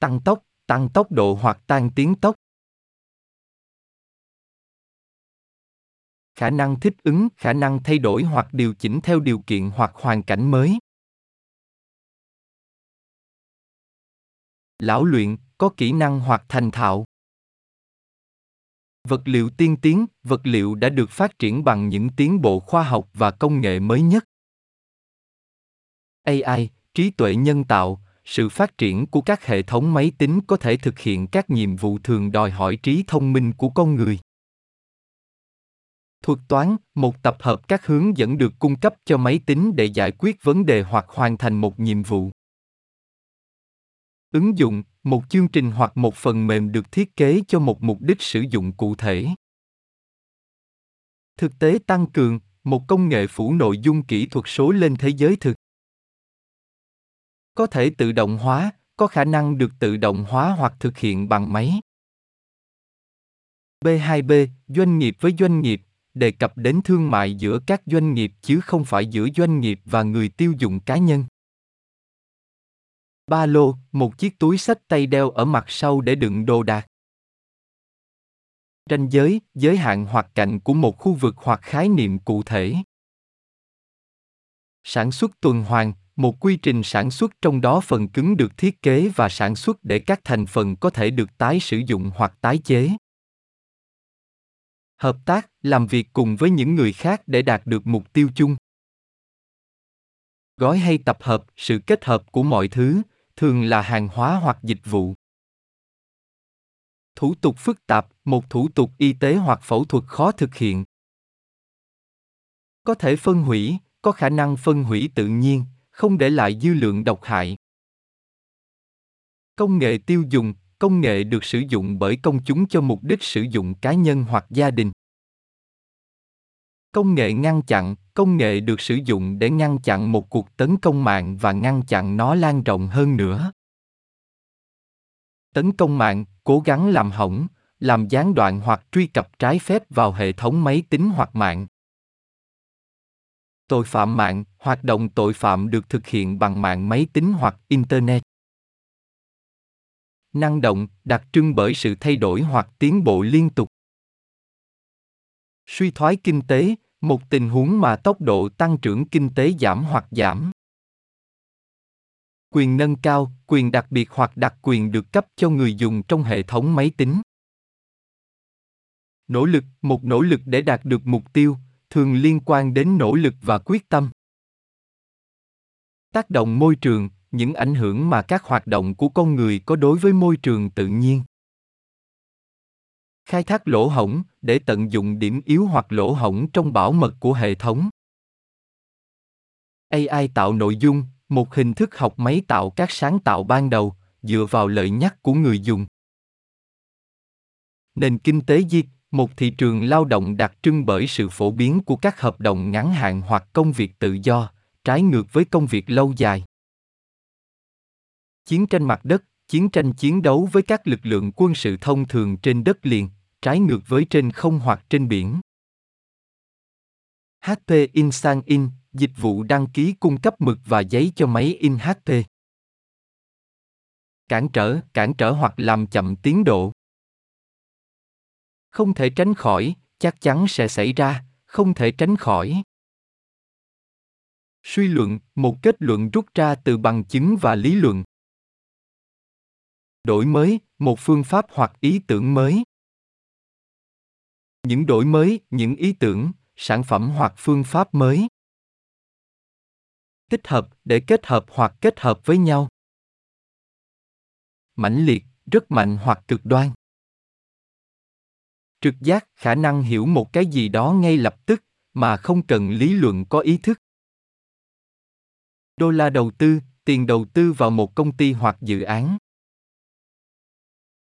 tăng tốc, tăng tốc độ hoặc tăng tiến tốc. Khả năng thích ứng, khả năng thay đổi hoặc điều chỉnh theo điều kiện hoặc hoàn cảnh mới. Lão luyện, có kỹ năng hoặc thành thạo. Vật liệu tiên tiến, vật liệu đã được phát triển bằng những tiến bộ khoa học và công nghệ mới nhất. AI, trí tuệ nhân tạo, sự phát triển của các hệ thống máy tính có thể thực hiện các nhiệm vụ thường đòi hỏi trí thông minh của con người. Thuật toán, một tập hợp các hướng dẫn được cung cấp cho máy tính để giải quyết vấn đề hoặc hoàn thành một nhiệm vụ. Ứng dụng, một chương trình hoặc một phần mềm được thiết kế cho một mục đích sử dụng cụ thể. Thực tế tăng cường, một công nghệ phủ nội dung kỹ thuật số lên thế giới thực. Có thể tự động hóa, có khả năng được tự động hóa hoặc thực hiện bằng máy. B2B, doanh nghiệp với doanh nghiệp, đề cập đến thương mại giữa các doanh nghiệp chứ không phải giữa doanh nghiệp và người tiêu dùng cá nhân. Ba lô, một chiếc túi xách tay đeo ở mặt sau để đựng đồ đạc. Ranh giới, giới hạn hoặc cạnh của một khu vực hoặc khái niệm cụ thể. Sản xuất tuần hoàn, một quy trình sản xuất trong đó phần cứng được thiết kế và sản xuất để các thành phần có thể được tái sử dụng hoặc tái chế. Hợp tác, làm việc cùng với những người khác để đạt được mục tiêu chung. Gói hay tập hợp, sự kết hợp của mọi thứ, thường là hàng hóa hoặc dịch vụ. Thủ tục phức tạp, một thủ tục y tế hoặc phẫu thuật khó thực hiện. Có thể phân hủy, có khả năng phân hủy tự nhiên không để lại dư lượng độc hại. Công nghệ tiêu dùng, công nghệ được sử dụng bởi công chúng cho mục đích sử dụng cá nhân hoặc gia đình. Công nghệ ngăn chặn, công nghệ được sử dụng để ngăn chặn một cuộc tấn công mạng và ngăn chặn nó lan rộng hơn nữa. Tấn công mạng, cố gắng làm hỏng, làm gián đoạn hoặc truy cập trái phép vào hệ thống máy tính hoặc mạng tội phạm mạng, hoạt động tội phạm được thực hiện bằng mạng máy tính hoặc internet. Năng động, đặc trưng bởi sự thay đổi hoặc tiến bộ liên tục. Suy thoái kinh tế, một tình huống mà tốc độ tăng trưởng kinh tế giảm hoặc giảm. Quyền nâng cao, quyền đặc biệt hoặc đặc quyền được cấp cho người dùng trong hệ thống máy tính. Nỗ lực, một nỗ lực để đạt được mục tiêu thường liên quan đến nỗ lực và quyết tâm. Tác động môi trường, những ảnh hưởng mà các hoạt động của con người có đối với môi trường tự nhiên. Khai thác lỗ hổng, để tận dụng điểm yếu hoặc lỗ hổng trong bảo mật của hệ thống. Ai tạo nội dung, một hình thức học máy tạo các sáng tạo ban đầu, dựa vào lợi nhắc của người dùng. Nền kinh tế diệt một thị trường lao động đặc trưng bởi sự phổ biến của các hợp đồng ngắn hạn hoặc công việc tự do trái ngược với công việc lâu dài. Chiến tranh mặt đất chiến tranh chiến đấu với các lực lượng quân sự thông thường trên đất liền trái ngược với trên không hoặc trên biển. HP Insan In, dịch vụ đăng ký cung cấp mực và giấy cho máy in HP. Cản trở, cản trở hoặc làm chậm tiến độ không thể tránh khỏi, chắc chắn sẽ xảy ra, không thể tránh khỏi. Suy luận, một kết luận rút ra từ bằng chứng và lý luận. Đổi mới, một phương pháp hoặc ý tưởng mới. Những đổi mới, những ý tưởng, sản phẩm hoặc phương pháp mới. Tích hợp, để kết hợp hoặc kết hợp với nhau. Mãnh liệt, rất mạnh hoặc cực đoan trực giác, khả năng hiểu một cái gì đó ngay lập tức, mà không cần lý luận có ý thức. Đô la đầu tư, tiền đầu tư vào một công ty hoặc dự án.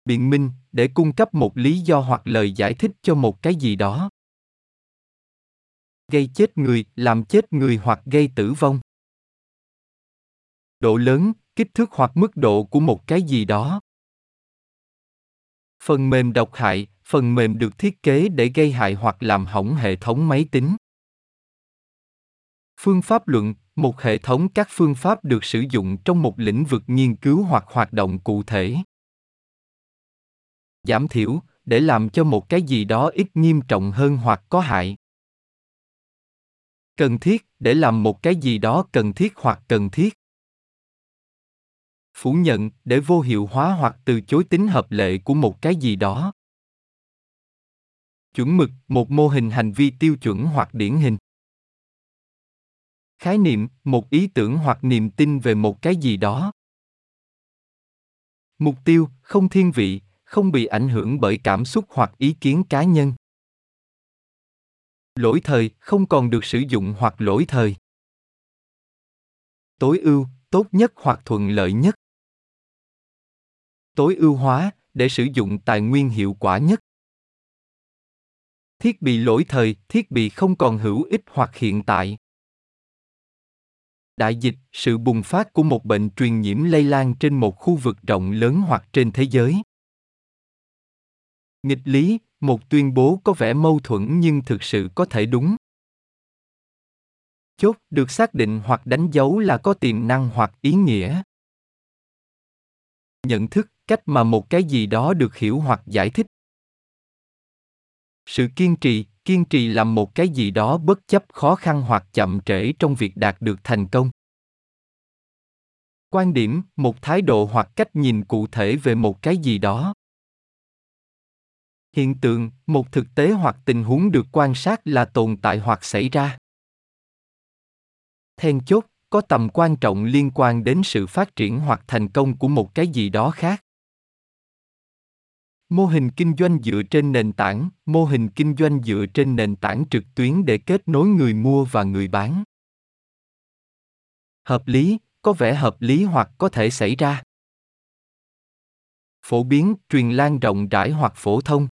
Biện minh, để cung cấp một lý do hoặc lời giải thích cho một cái gì đó. Gây chết người, làm chết người hoặc gây tử vong. Độ lớn, kích thước hoặc mức độ của một cái gì đó. Phần mềm độc hại phần mềm được thiết kế để gây hại hoặc làm hỏng hệ thống máy tính. Phương pháp luận, một hệ thống các phương pháp được sử dụng trong một lĩnh vực nghiên cứu hoặc hoạt động cụ thể. Giảm thiểu, để làm cho một cái gì đó ít nghiêm trọng hơn hoặc có hại. Cần thiết, để làm một cái gì đó cần thiết hoặc cần thiết. Phủ nhận, để vô hiệu hóa hoặc từ chối tính hợp lệ của một cái gì đó chuẩn mực, một mô hình hành vi tiêu chuẩn hoặc điển hình. Khái niệm, một ý tưởng hoặc niềm tin về một cái gì đó. Mục tiêu, không thiên vị, không bị ảnh hưởng bởi cảm xúc hoặc ý kiến cá nhân. Lỗi thời, không còn được sử dụng hoặc lỗi thời. Tối ưu, tốt nhất hoặc thuận lợi nhất. Tối ưu hóa, để sử dụng tài nguyên hiệu quả nhất thiết bị lỗi thời, thiết bị không còn hữu ích hoặc hiện tại. Đại dịch, sự bùng phát của một bệnh truyền nhiễm lây lan trên một khu vực rộng lớn hoặc trên thế giới. Nghịch lý, một tuyên bố có vẻ mâu thuẫn nhưng thực sự có thể đúng. Chốt được xác định hoặc đánh dấu là có tiềm năng hoặc ý nghĩa. Nhận thức, cách mà một cái gì đó được hiểu hoặc giải thích sự kiên trì kiên trì làm một cái gì đó bất chấp khó khăn hoặc chậm trễ trong việc đạt được thành công. Quan điểm, một thái độ hoặc cách nhìn cụ thể về một cái gì đó. Hiện tượng, một thực tế hoặc tình huống được quan sát là tồn tại hoặc xảy ra. Then chốt, có tầm quan trọng liên quan đến sự phát triển hoặc thành công của một cái gì đó khác mô hình kinh doanh dựa trên nền tảng, mô hình kinh doanh dựa trên nền tảng trực tuyến để kết nối người mua và người bán. Hợp lý, có vẻ hợp lý hoặc có thể xảy ra. Phổ biến, truyền lan rộng rãi hoặc phổ thông.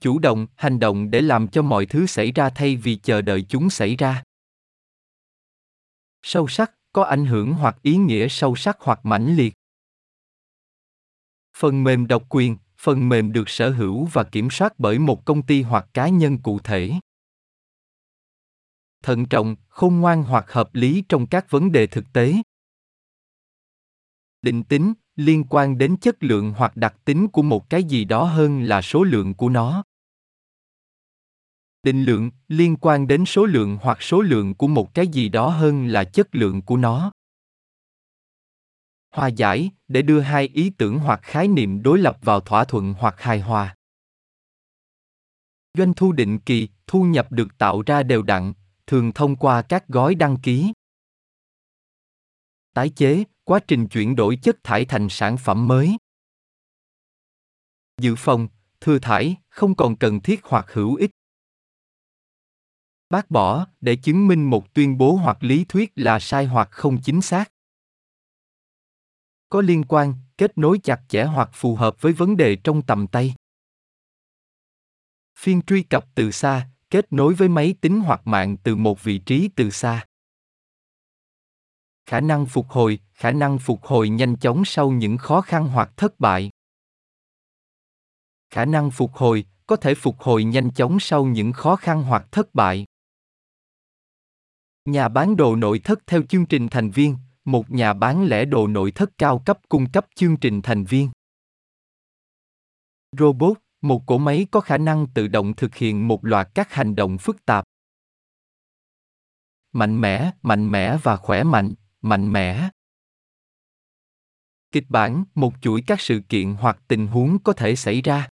Chủ động, hành động để làm cho mọi thứ xảy ra thay vì chờ đợi chúng xảy ra. Sâu sắc, có ảnh hưởng hoặc ý nghĩa sâu sắc hoặc mãnh liệt phần mềm độc quyền, phần mềm được sở hữu và kiểm soát bởi một công ty hoặc cá nhân cụ thể. Thận trọng, khôn ngoan hoặc hợp lý trong các vấn đề thực tế. Định tính, liên quan đến chất lượng hoặc đặc tính của một cái gì đó hơn là số lượng của nó. Định lượng, liên quan đến số lượng hoặc số lượng của một cái gì đó hơn là chất lượng của nó hòa giải để đưa hai ý tưởng hoặc khái niệm đối lập vào thỏa thuận hoặc hài hòa. Doanh thu định kỳ, thu nhập được tạo ra đều đặn, thường thông qua các gói đăng ký. Tái chế, quá trình chuyển đổi chất thải thành sản phẩm mới. Dự phòng, thừa thải, không còn cần thiết hoặc hữu ích. Bác bỏ để chứng minh một tuyên bố hoặc lý thuyết là sai hoặc không chính xác có liên quan, kết nối chặt chẽ hoặc phù hợp với vấn đề trong tầm tay. Phiên truy cập từ xa, kết nối với máy tính hoặc mạng từ một vị trí từ xa. Khả năng phục hồi, khả năng phục hồi nhanh chóng sau những khó khăn hoặc thất bại. Khả năng phục hồi, có thể phục hồi nhanh chóng sau những khó khăn hoặc thất bại. Nhà bán đồ nội thất theo chương trình thành viên một nhà bán lẻ đồ nội thất cao cấp cung cấp chương trình thành viên. Robot, một cỗ máy có khả năng tự động thực hiện một loạt các hành động phức tạp. Mạnh mẽ mạnh mẽ và khỏe mạnh mạnh mẽ. Kịch bản, một chuỗi các sự kiện hoặc tình huống có thể xảy ra.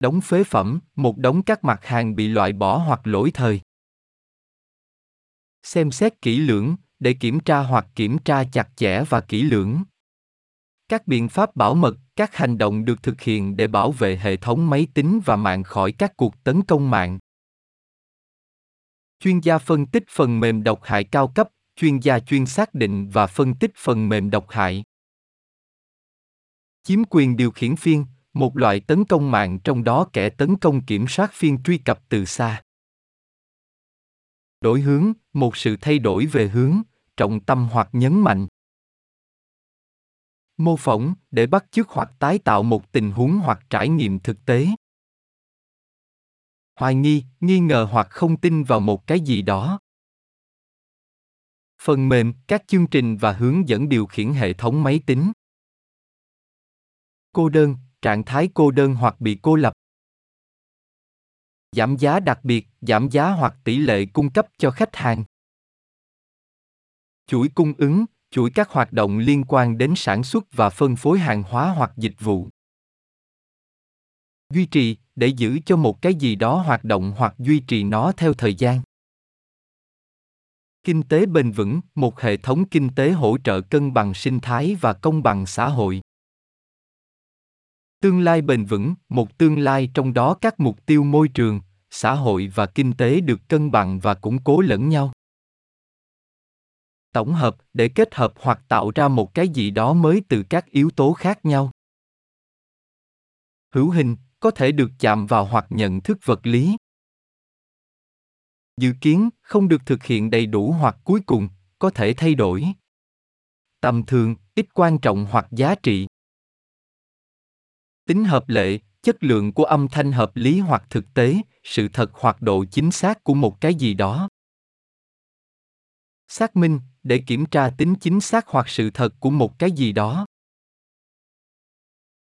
Đóng phế phẩm, một đống các mặt hàng bị loại bỏ hoặc lỗi thời. Xem xét kỹ lưỡng để kiểm tra hoặc kiểm tra chặt chẽ và kỹ lưỡng. Các biện pháp bảo mật, các hành động được thực hiện để bảo vệ hệ thống máy tính và mạng khỏi các cuộc tấn công mạng. Chuyên gia phân tích phần mềm độc hại cao cấp, chuyên gia chuyên xác định và phân tích phần mềm độc hại. Chiếm quyền điều khiển phiên một loại tấn công mạng trong đó kẻ tấn công kiểm soát phiên truy cập từ xa. Đổi hướng, một sự thay đổi về hướng trọng tâm hoặc nhấn mạnh. Mô phỏng để bắt chước hoặc tái tạo một tình huống hoặc trải nghiệm thực tế. Hoài nghi nghi ngờ hoặc không tin vào một cái gì đó. Phần mềm, các chương trình và hướng dẫn điều khiển hệ thống máy tính. Cô đơn, trạng thái cô đơn hoặc bị cô lập. Giảm giá đặc biệt, giảm giá hoặc tỷ lệ cung cấp cho khách hàng chuỗi cung ứng, chuỗi các hoạt động liên quan đến sản xuất và phân phối hàng hóa hoặc dịch vụ. Duy trì, để giữ cho một cái gì đó hoạt động hoặc duy trì nó theo thời gian. Kinh tế bền vững, một hệ thống kinh tế hỗ trợ cân bằng sinh thái và công bằng xã hội. Tương lai bền vững, một tương lai trong đó các mục tiêu môi trường, xã hội và kinh tế được cân bằng và củng cố lẫn nhau tổng hợp để kết hợp hoặc tạo ra một cái gì đó mới từ các yếu tố khác nhau. Hữu hình có thể được chạm vào hoặc nhận thức vật lý. Dự kiến không được thực hiện đầy đủ hoặc cuối cùng có thể thay đổi. Tầm thường, ít quan trọng hoặc giá trị. Tính hợp lệ, chất lượng của âm thanh hợp lý hoặc thực tế, sự thật hoặc độ chính xác của một cái gì đó xác minh để kiểm tra tính chính xác hoặc sự thật của một cái gì đó.